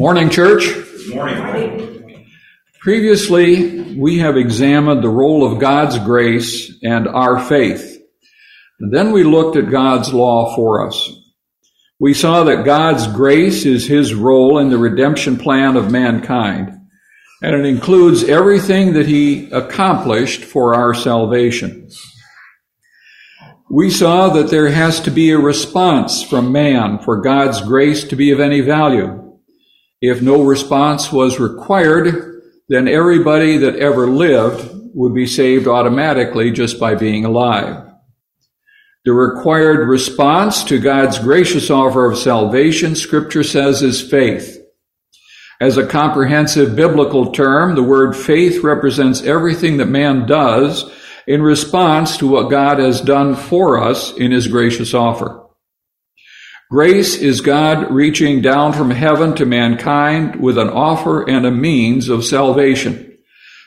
Morning, church. Morning. Previously, we have examined the role of God's grace and our faith. And then we looked at God's law for us. We saw that God's grace is His role in the redemption plan of mankind, and it includes everything that He accomplished for our salvation. We saw that there has to be a response from man for God's grace to be of any value. If no response was required, then everybody that ever lived would be saved automatically just by being alive. The required response to God's gracious offer of salvation, scripture says, is faith. As a comprehensive biblical term, the word faith represents everything that man does in response to what God has done for us in his gracious offer. Grace is God reaching down from heaven to mankind with an offer and a means of salvation.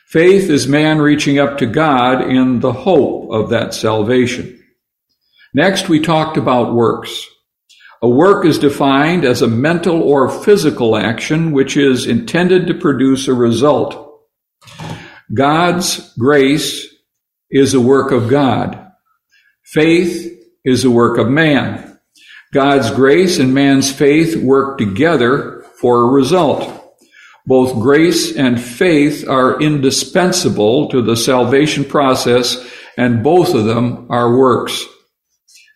Faith is man reaching up to God in the hope of that salvation. Next, we talked about works. A work is defined as a mental or physical action which is intended to produce a result. God's grace is a work of God. Faith is a work of man. God's grace and man's faith work together for a result. Both grace and faith are indispensable to the salvation process, and both of them are works.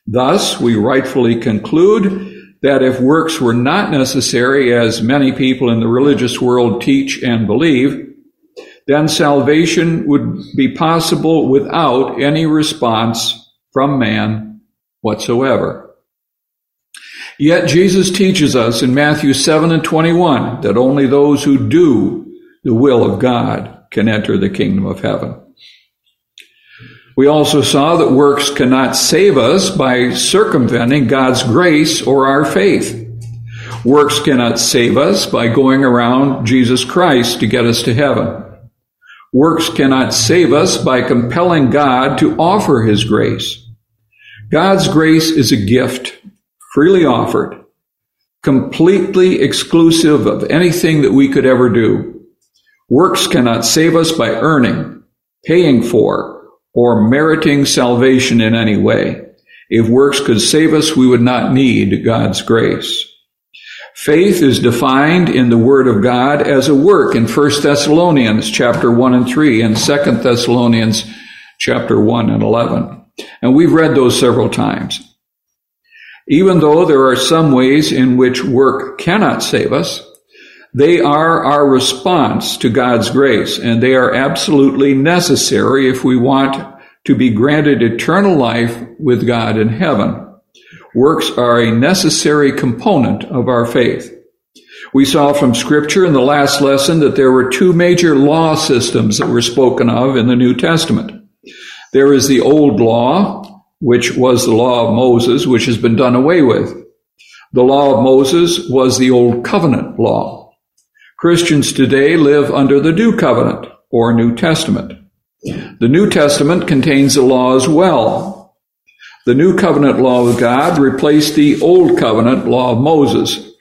Thus, we rightfully conclude that if works were not necessary, as many people in the religious world teach and believe, then salvation would be possible without any response from man whatsoever. Yet Jesus teaches us in Matthew 7 and 21 that only those who do the will of God can enter the kingdom of heaven. We also saw that works cannot save us by circumventing God's grace or our faith. Works cannot save us by going around Jesus Christ to get us to heaven. Works cannot save us by compelling God to offer His grace. God's grace is a gift freely offered, completely exclusive of anything that we could ever do. Works cannot save us by earning, paying for, or meriting salvation in any way. If works could save us, we would not need God's grace. Faith is defined in the Word of God as a work in 1 Thessalonians chapter 1 and 3 and 2 Thessalonians chapter 1 and 11. And we've read those several times. Even though there are some ways in which work cannot save us, they are our response to God's grace, and they are absolutely necessary if we want to be granted eternal life with God in heaven. Works are a necessary component of our faith. We saw from scripture in the last lesson that there were two major law systems that were spoken of in the New Testament. There is the old law, which was the law of Moses, which has been done away with. The law of Moses was the old covenant law. Christians today live under the new covenant or New Testament. The New Testament contains the law as well. The new covenant law of God replaced the old covenant law of Moses.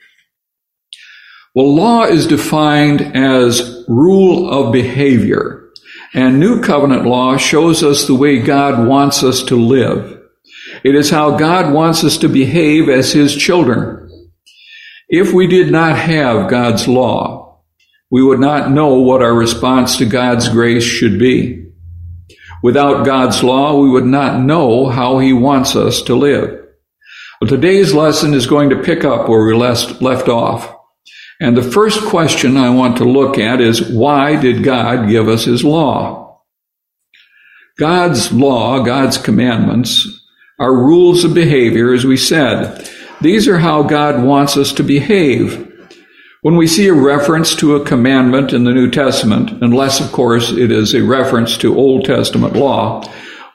Well, law is defined as rule of behavior. And New Covenant law shows us the way God wants us to live. It is how God wants us to behave as His children. If we did not have God's law, we would not know what our response to God's grace should be. Without God's law, we would not know how He wants us to live. Well, today's lesson is going to pick up where we left off. And the first question I want to look at is why did God give us His law? God's law, God's commandments, are rules of behavior, as we said. These are how God wants us to behave. When we see a reference to a commandment in the New Testament, unless, of course, it is a reference to Old Testament law,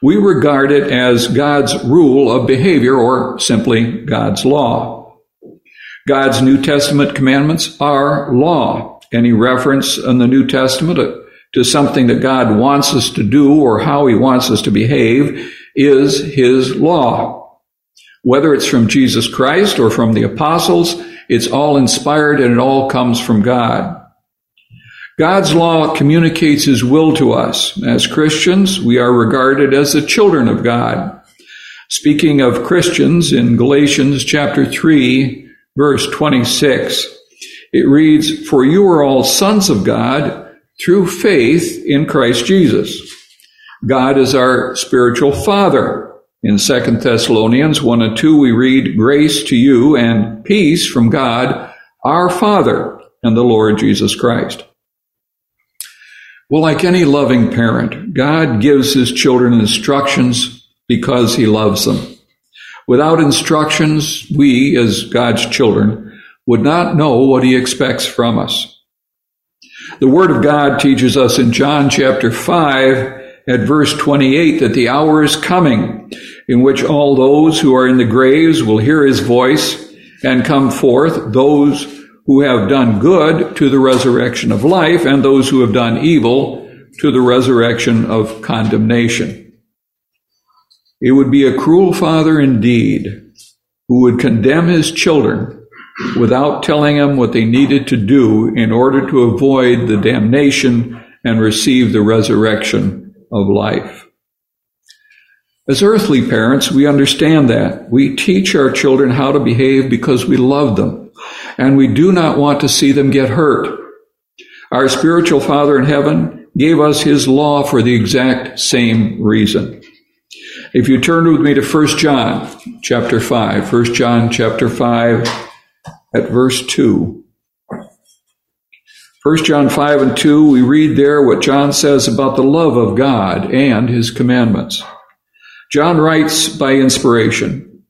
we regard it as God's rule of behavior or simply God's law. God's New Testament commandments are law. Any reference in the New Testament to something that God wants us to do or how he wants us to behave is his law. Whether it's from Jesus Christ or from the apostles, It's all inspired and it all comes from God. God's law communicates His will to us. As Christians, we are regarded as the children of God. Speaking of Christians in Galatians chapter 3, verse 26, it reads, For you are all sons of God through faith in Christ Jesus. God is our spiritual father. In 2 Thessalonians 1 and 2, we read, Grace to you and peace from God, our Father, and the Lord Jesus Christ. Well, like any loving parent, God gives his children instructions because he loves them. Without instructions, we, as God's children, would not know what he expects from us. The Word of God teaches us in John chapter 5 at verse 28 that the hour is coming in which all those who are in the graves will hear his voice and come forth, those who have done good to the resurrection of life, and those who have done evil to the resurrection of condemnation. It would be a cruel father indeed who would condemn his children without telling them what they needed to do in order to avoid the damnation and receive the resurrection of life. As earthly parents, we understand that. We teach our children how to behave because we love them and we do not want to see them get hurt. Our spiritual Father in heaven gave us his law for the exact same reason. If you turn with me to 1 John chapter 5, 1 John chapter 5 at verse 2. 1 John 5 and 2, we read there what John says about the love of God and his commandments. John writes by inspiration,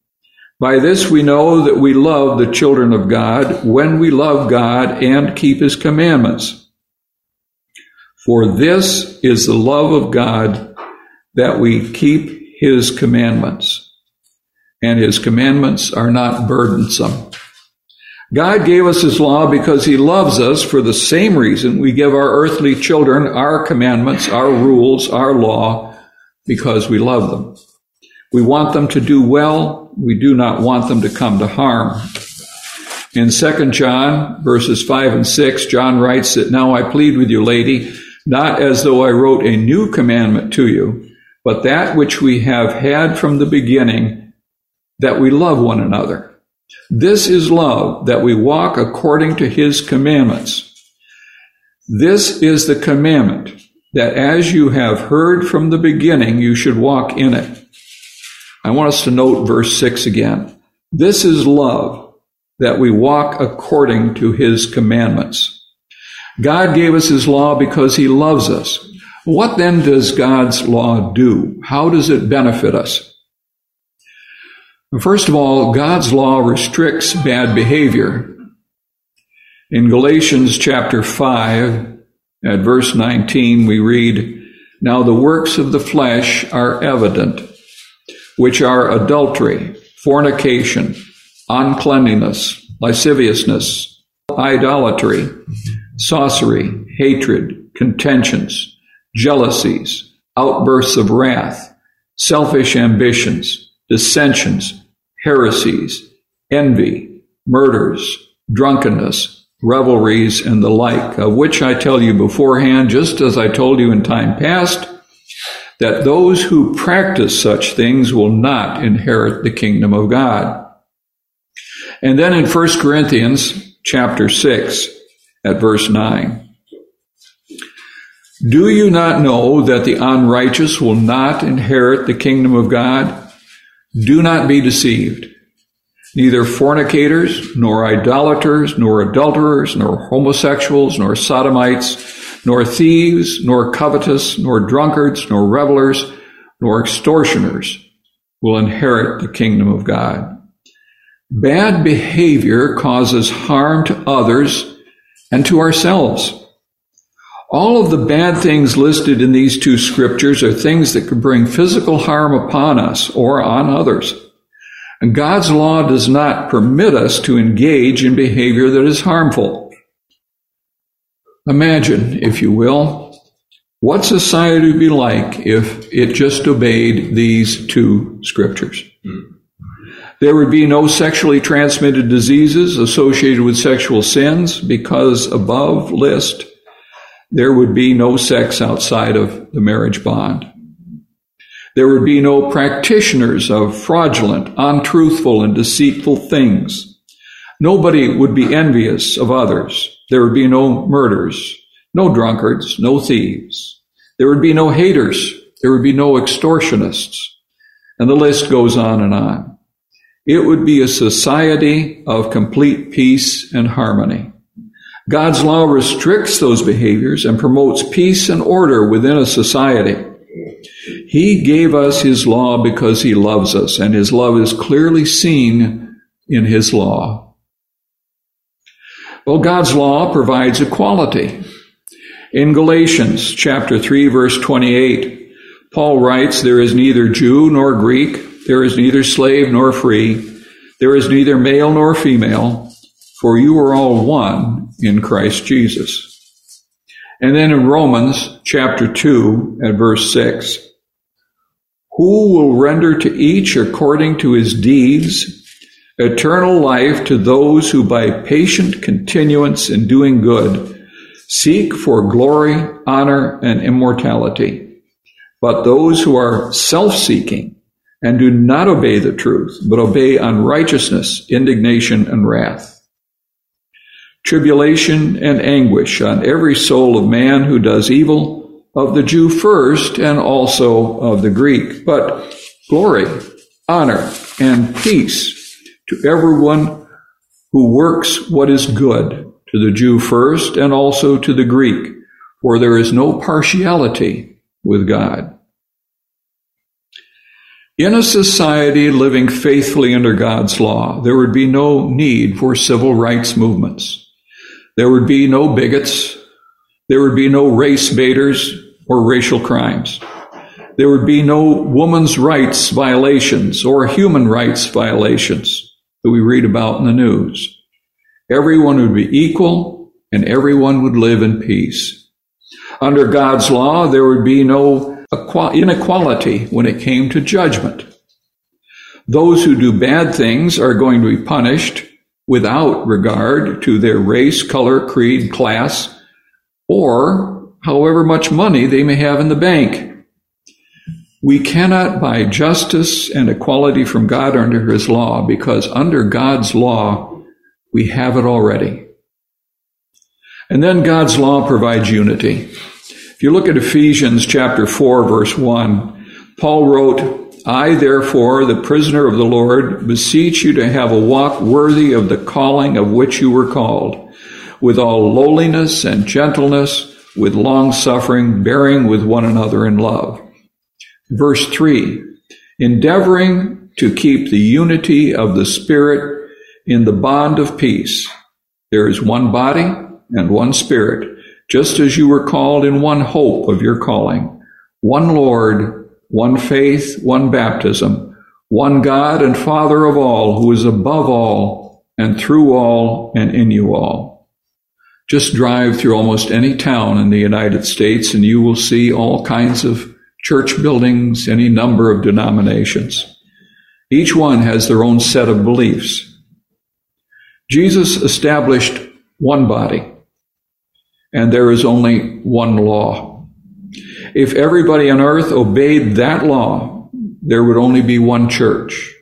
by this we know that we love the children of God when we love God and keep his commandments. For this is the love of God that we keep his commandments. And his commandments are not burdensome. God gave us his law because he loves us for the same reason we give our earthly children our commandments, our rules, our law, because we love them. We want them to do well. We do not want them to come to harm. In 2 John verses 5 and 6, John writes that now I plead with you, lady, not as though I wrote a new commandment to you, but that which we have had from the beginning, that we love one another. This is love, that we walk according to his commandments. This is the commandment, that as you have heard from the beginning, you should walk in it. I want us to note verse 6 again. This is love, that we walk according to his commandments. God gave us his law because he loves us. What then does God's law do? How does it benefit us? First of all, God's law restricts bad behavior. In Galatians chapter 5, at verse 19, we read, Now the works of the flesh are evident which are adultery, fornication, uncleanness, lasciviousness, idolatry, sorcery, hatred, contentions, jealousies, outbursts of wrath, selfish ambitions, dissensions, heresies, envy, murders, drunkenness, revelries, and the like, of which I tell you beforehand, just as I told you in time past, that those who practice such things will not inherit the kingdom of God. And then in 1 Corinthians chapter 6 at verse 9. Do you not know that the unrighteous will not inherit the kingdom of God? Do not be deceived. Neither fornicators, nor idolaters, nor adulterers, nor homosexuals, nor sodomites, nor thieves, nor covetous, nor drunkards, nor revelers, nor extortioners will inherit the kingdom of God. Bad behavior causes harm to others and to ourselves. All of the bad things listed in these two scriptures are things that could bring physical harm upon us or on others. And God's law does not permit us to engage in behavior that is harmful. Imagine, if you will, what society would be like if it just obeyed these two scriptures. There would be no sexually transmitted diseases associated with sexual sins because above list, there would be no sex outside of the marriage bond. There would be no practitioners of fraudulent, untruthful, and deceitful things. Nobody would be envious of others. There would be no murders, no drunkards, no thieves. There would be no haters. There would be no extortionists. And the list goes on and on. It would be a society of complete peace and harmony. God's law restricts those behaviors and promotes peace and order within a society. He gave us His law because He loves us, and His love is clearly seen in His law. Well, God's law provides equality. In Galatians chapter 3 verse 28, Paul writes, There is neither Jew nor Greek, there is neither slave nor free. There is neither male nor female, for you are all one in Christ Jesus. And then in Romans chapter 2 at verse 6, who will render to each according to his deeds eternal life to those who by patient continuance in doing good seek for glory, honor, and immortality. But those who are self-seeking and do not obey the truth, but obey unrighteousness, indignation, and wrath. Tribulation and anguish on every soul of man who does evil, of the Jew first, and also of the Greek. But glory, honor, and peace to everyone who works what is good, to the Jew first, and also to the Greek, for there is no partiality with God. In a society living faithfully under God's law, there would be no need for civil rights movements. There would be no bigots. There would be no race baiters or racial crimes. There would be no woman's rights violations or human rights violations that we read about in the news. Everyone would be equal and everyone would live in peace. Under God's law, there would be no inequality when it came to judgment. Those who do bad things are going to be punished without regard to their race, color, creed, class, or however much money they may have in the bank. We cannot buy justice and equality from God under His law because under God's law, we have it already. And then God's law provides unity. If you look at Ephesians chapter 4, verse 1, Paul wrote, I, therefore, the prisoner of the Lord, beseech you to have a walk worthy of the calling of which you were called, with all lowliness and gentleness, with long suffering, bearing with one another in love. Verse 3 Endeavoring to keep the unity of the Spirit in the bond of peace. There is one body and one Spirit just as you were called in one hope of your calling, one Lord, one faith, one baptism, one God and Father of all, who is above all and through all and in you all. Just drive through almost any town in the United States and you will see all kinds of church buildings, any number of denominations. Each one has their own set of beliefs. Jesus established one body and there is only one law. If everybody on earth obeyed that law, there would only be one church.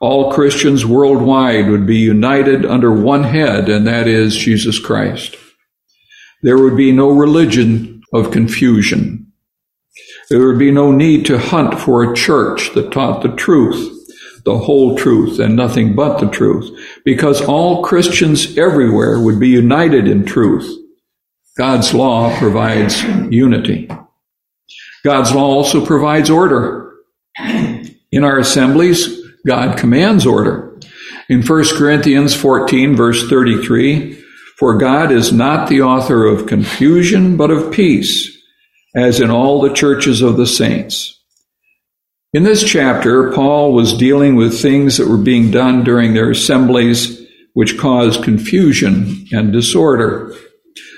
All Christians worldwide would be united under one head, and that is Jesus Christ. There would be no religion of confusion. There would be no need to hunt for a church that taught the truth, the whole truth, and nothing but the truth, because all Christians everywhere would be united in truth God's law provides unity. God's law also provides order. In our assemblies, God commands order. In 1 Corinthians 14 verse 33, for God is not the author of confusion, but of peace, as in all the churches of the saints. In this chapter, Paul was dealing with things that were being done during their assemblies which caused confusion and disorder.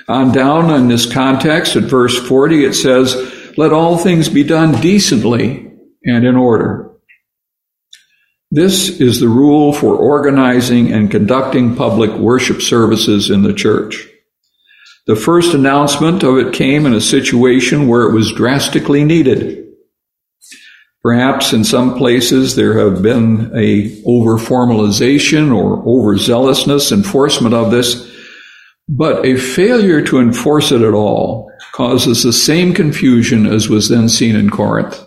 On down in this context, at verse 40, it says, Let all things be done decently and in order. This is the rule for organizing and conducting public worship services in the church. The first announcement of it came in a situation where it was drastically needed. Perhaps in some places there have been a over formalization or overzealousness enforcement of this, but a failure to enforce it at all causes the same confusion as was then seen in Corinth.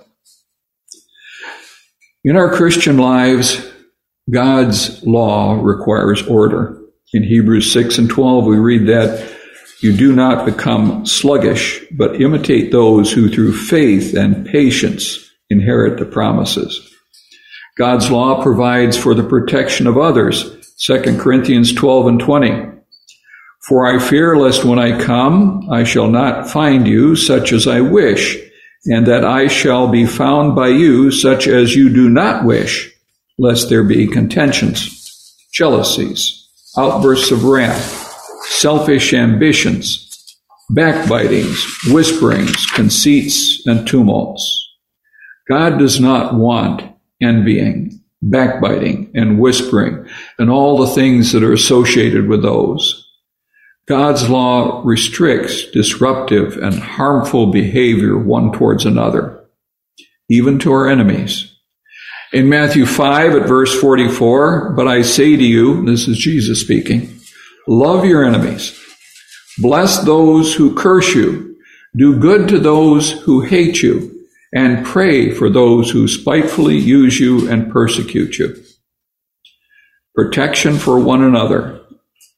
In our Christian lives, God's law requires order. In Hebrews 6 and 12, we read that you do not become sluggish, but imitate those who through faith and patience inherit the promises. God's law provides for the protection of others. 2 Corinthians 12 and 20. For I fear lest when I come, I shall not find you such as I wish, and that I shall be found by you such as you do not wish, lest there be contentions, jealousies, outbursts of wrath, selfish ambitions, backbitings, whisperings, conceits, and tumults God does not want envying, backbiting, and whispering, and all the things that are associated with those. God's law restricts disruptive and harmful behavior one towards another, even to our enemies. In Matthew 5 at verse 44, but I say to you, this is Jesus speaking, love your enemies, bless those who curse you, do good to those who hate you, and pray for those who spitefully use you and persecute you. Protection for one another.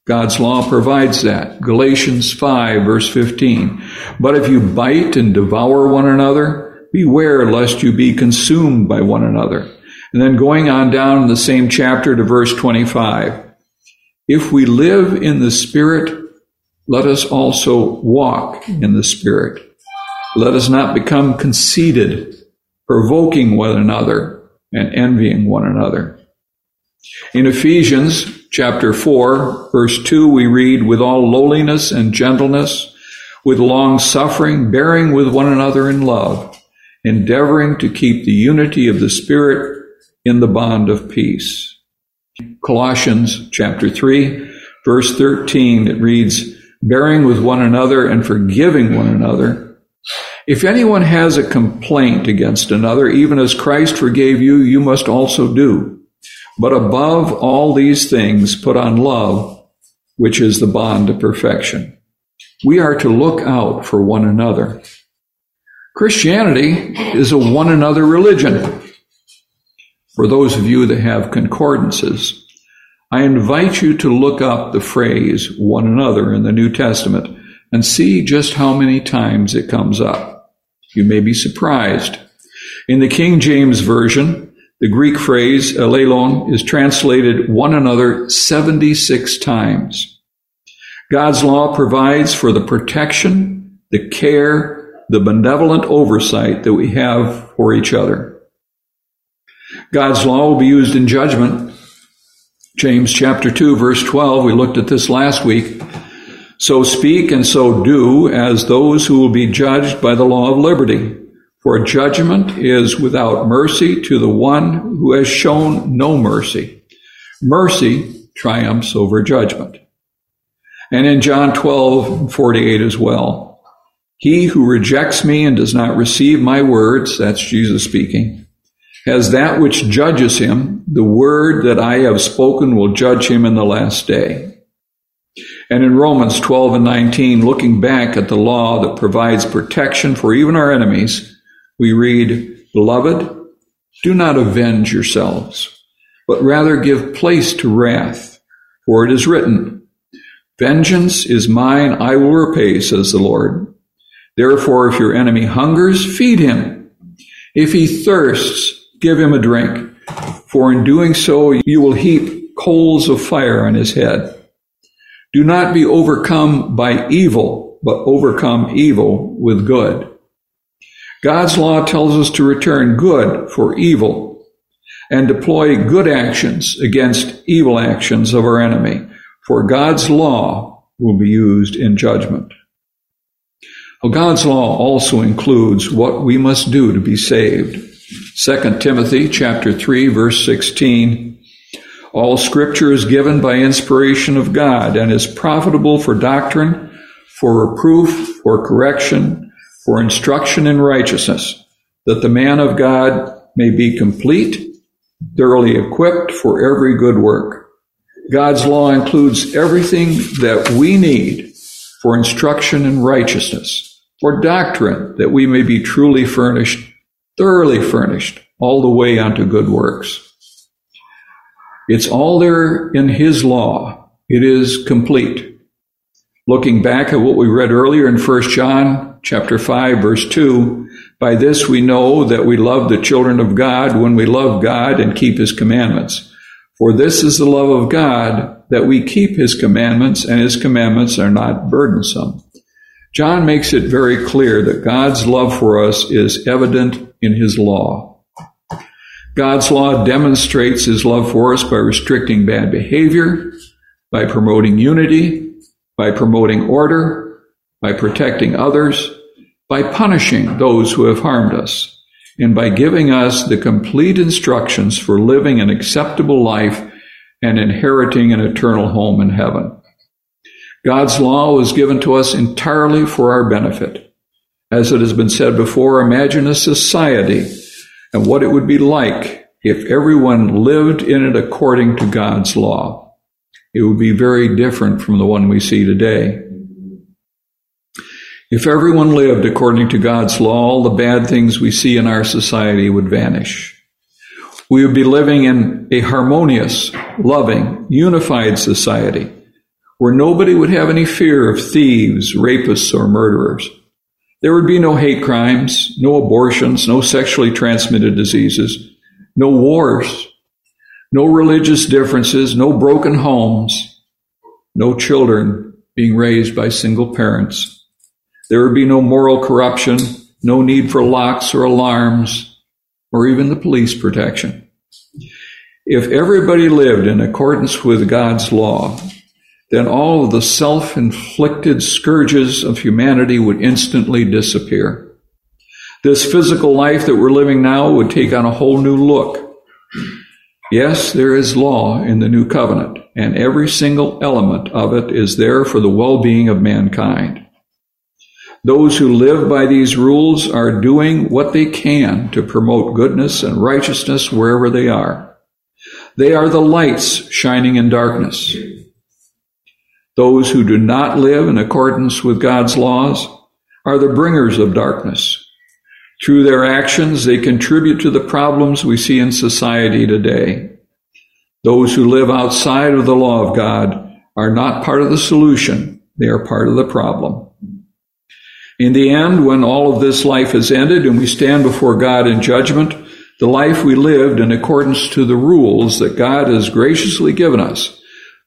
God's law provides that. Galatians 5 verse 15. But if you bite and devour one another, beware lest you be consumed by one another. And then going on down in the same chapter to verse 25. If we live in the Spirit, let us also walk in the Spirit. Let us not become conceited, provoking one another and envying one another. In Ephesians chapter 4, verse 2, we read, with all lowliness and gentleness, with long suffering, bearing with one another in love, endeavoring to keep the unity of the Spirit in the bond of peace. Colossians chapter 3, verse 13, it reads, bearing with one another and forgiving one another if anyone has a complaint against another, even as Christ forgave you, you must also do. But above all these things, put on love, which is the bond of perfection. We are to look out for one another. Christianity is a one another religion. For those of you that have concordances, I invite you to look up the phrase one another in the New Testament and see just how many times it comes up. You may be surprised. In the King James Version, the Greek phrase uh, elelon is translated one another 76 times. God's law provides for the protection, the care, the benevolent oversight that we have for each other. God's law will be used in judgment. James chapter 2 verse 12, we looked at this last week. So speak and so do as those who will be judged by the law of liberty. For judgment is without mercy to the one who has shown no mercy. Mercy triumphs over judgment. And in John 12, 48 as well. He who rejects me and does not receive my words, that's Jesus speaking, has that which judges him. The word that I have spoken will judge him in the last day. And in Romans 12 and 19, looking back at the law that provides protection for even our enemies, we read, Beloved, do not avenge yourselves, but rather give place to wrath, for it is written, Vengeance is mine, I will repay, says the Lord. Therefore, if your enemy hungers, feed him. If he thirsts, give him a drink, for in doing so you will heap coals of fire on his head. Do not be overcome by evil, but overcome evil with good. God's law tells us to return good for evil and deploy good actions against evil actions of our enemy, for God's law will be used in judgment. Well, God's law also includes what we must do to be saved. 2 Timothy chapter 3 verse 16 All scripture is given by inspiration of God and is profitable for doctrine, for reproof, for correction, for instruction in righteousness, that the man of God may be complete, thoroughly equipped for every good work. God's law includes everything that we need for instruction in righteousness, for doctrine, that we may be truly furnished, thoroughly furnished, all the way unto good works. It's all there in His law. It is complete. Looking back at what we read earlier in 1 John chapter 5 verse 2, by this we know that we love the children of God when we love God and keep his commandments. For this is the love of God that we keep his commandments and his commandments are not burdensome. John makes it very clear that God's love for us is evident in his law. God's law demonstrates his love for us by restricting bad behavior, by promoting unity, by promoting order, by protecting others, by punishing those who have harmed us, and by giving us the complete instructions for living an acceptable life and inheriting an eternal home in heaven. God's law was given to us entirely for our benefit. As it has been said before, imagine a society and what it would be like if everyone lived in it according to God's law. It would be very different from the one we see today. If everyone lived according to God's law, all the bad things we see in our society would vanish. We would be living in a harmonious, loving, unified society where nobody would have any fear of thieves, rapists, or murderers. There would be no hate crimes, no abortions, no sexually transmitted diseases, no wars, no religious differences, no broken homes, no children being raised by single parents there would be no moral corruption, no need for locks or alarms, or even the police protection. If everybody lived in accordance with God's law, then all of the self-inflicted scourges of humanity would instantly disappear. This physical life that we're living now would take on a whole new look. Yes, there is law in the new covenant, and every single element of it is there for the well-being of mankind. Those who live by these rules are doing what they can to promote goodness and righteousness wherever they are. They are the lights shining in darkness. Those who do not live in accordance with God's laws are the bringers of darkness. Through their actions, they contribute to the problems we see in society today. Those who live outside of the law of God are not part of the solution, they are part of the problem. In the end, when all of this life is ended and we stand before God in judgment, the life we lived in accordance to the rules that God has graciously given us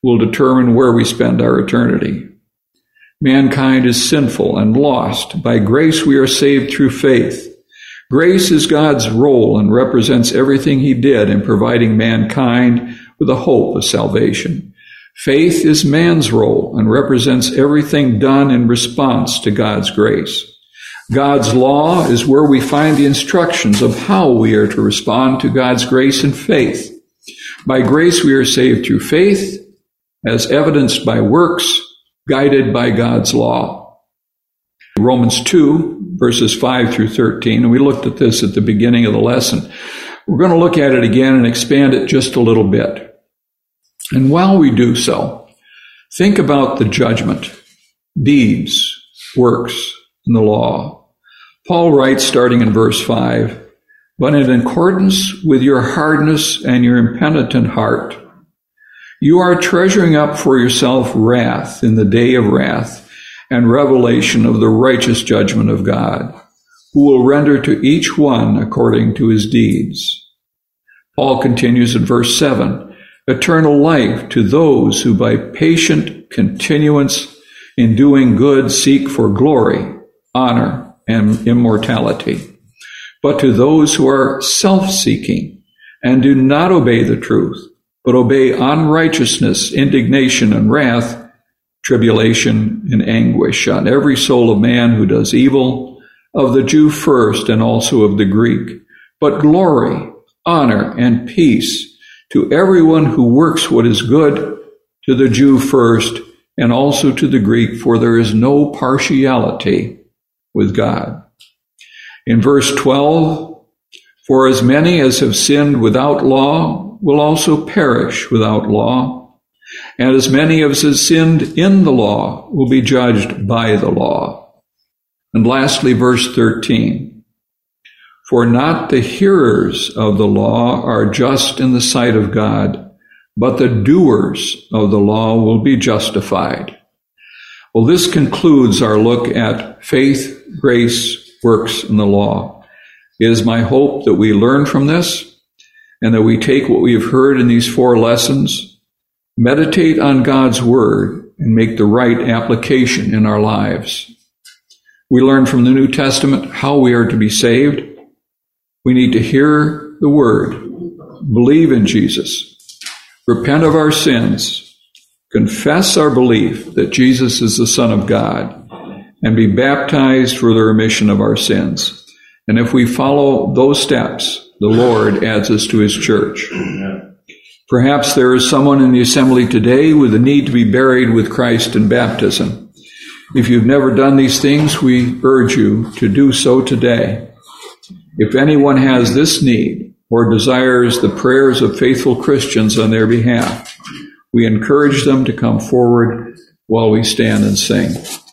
will determine where we spend our eternity. Mankind is sinful and lost. By grace we are saved through faith. Grace is God's role and represents everything he did in providing mankind with a hope of salvation. Faith is man's role and represents everything done in response to God's grace. God's law is where we find the instructions of how we are to respond to God's grace and faith. By grace we are saved through faith, as evidenced by works, guided by God's law. Romans 2, verses 5 through 13, and we looked at this at the beginning of the lesson. We're going to look at it again and expand it just a little bit. And while we do so, think about the judgment, deeds, works, and the law. Paul writes, starting in verse 5, But in accordance with your hardness and your impenitent heart, you are treasuring up for yourself wrath in the day of wrath and revelation of the righteous judgment of God, who will render to each one according to his deeds. Paul continues in verse 7 eternal life to those who by patient continuance in doing good seek for glory, honor, and immortality. But to those who are self-seeking and do not obey the truth, but obey unrighteousness, indignation, and wrath, tribulation and anguish on every soul of man who does evil, of the Jew first and also of the Greek. but glory, honor, and peace to everyone who works what is good, to the Jew first, and also to the Greek, for there is no partiality with God. In verse 12, for as many as have sinned without law will also perish without law, and as many as have sinned in the law will be judged by the law. And lastly, verse 13. For not the hearers of the law are just in the sight of God, but the doers of the law will be justified. Well, this concludes our look at faith, grace, works, and the law. It is my hope that we learn from this and that we take what we have heard in these four lessons, meditate on God's word, and make the right application in our lives. We learn from the New Testament how we are to be saved. We need to hear the word, believe in Jesus, repent of our sins, confess our belief that Jesus is the Son of God, and be baptized for the remission of our sins. And if we follow those steps, the Lord adds us to his church. Perhaps there is someone in the assembly today with a need to be buried with Christ in baptism. If you've never done these things, we urge you to do so today. If anyone has this need or desires the prayers of faithful Christians on their behalf, we encourage them to come forward while we stand and sing.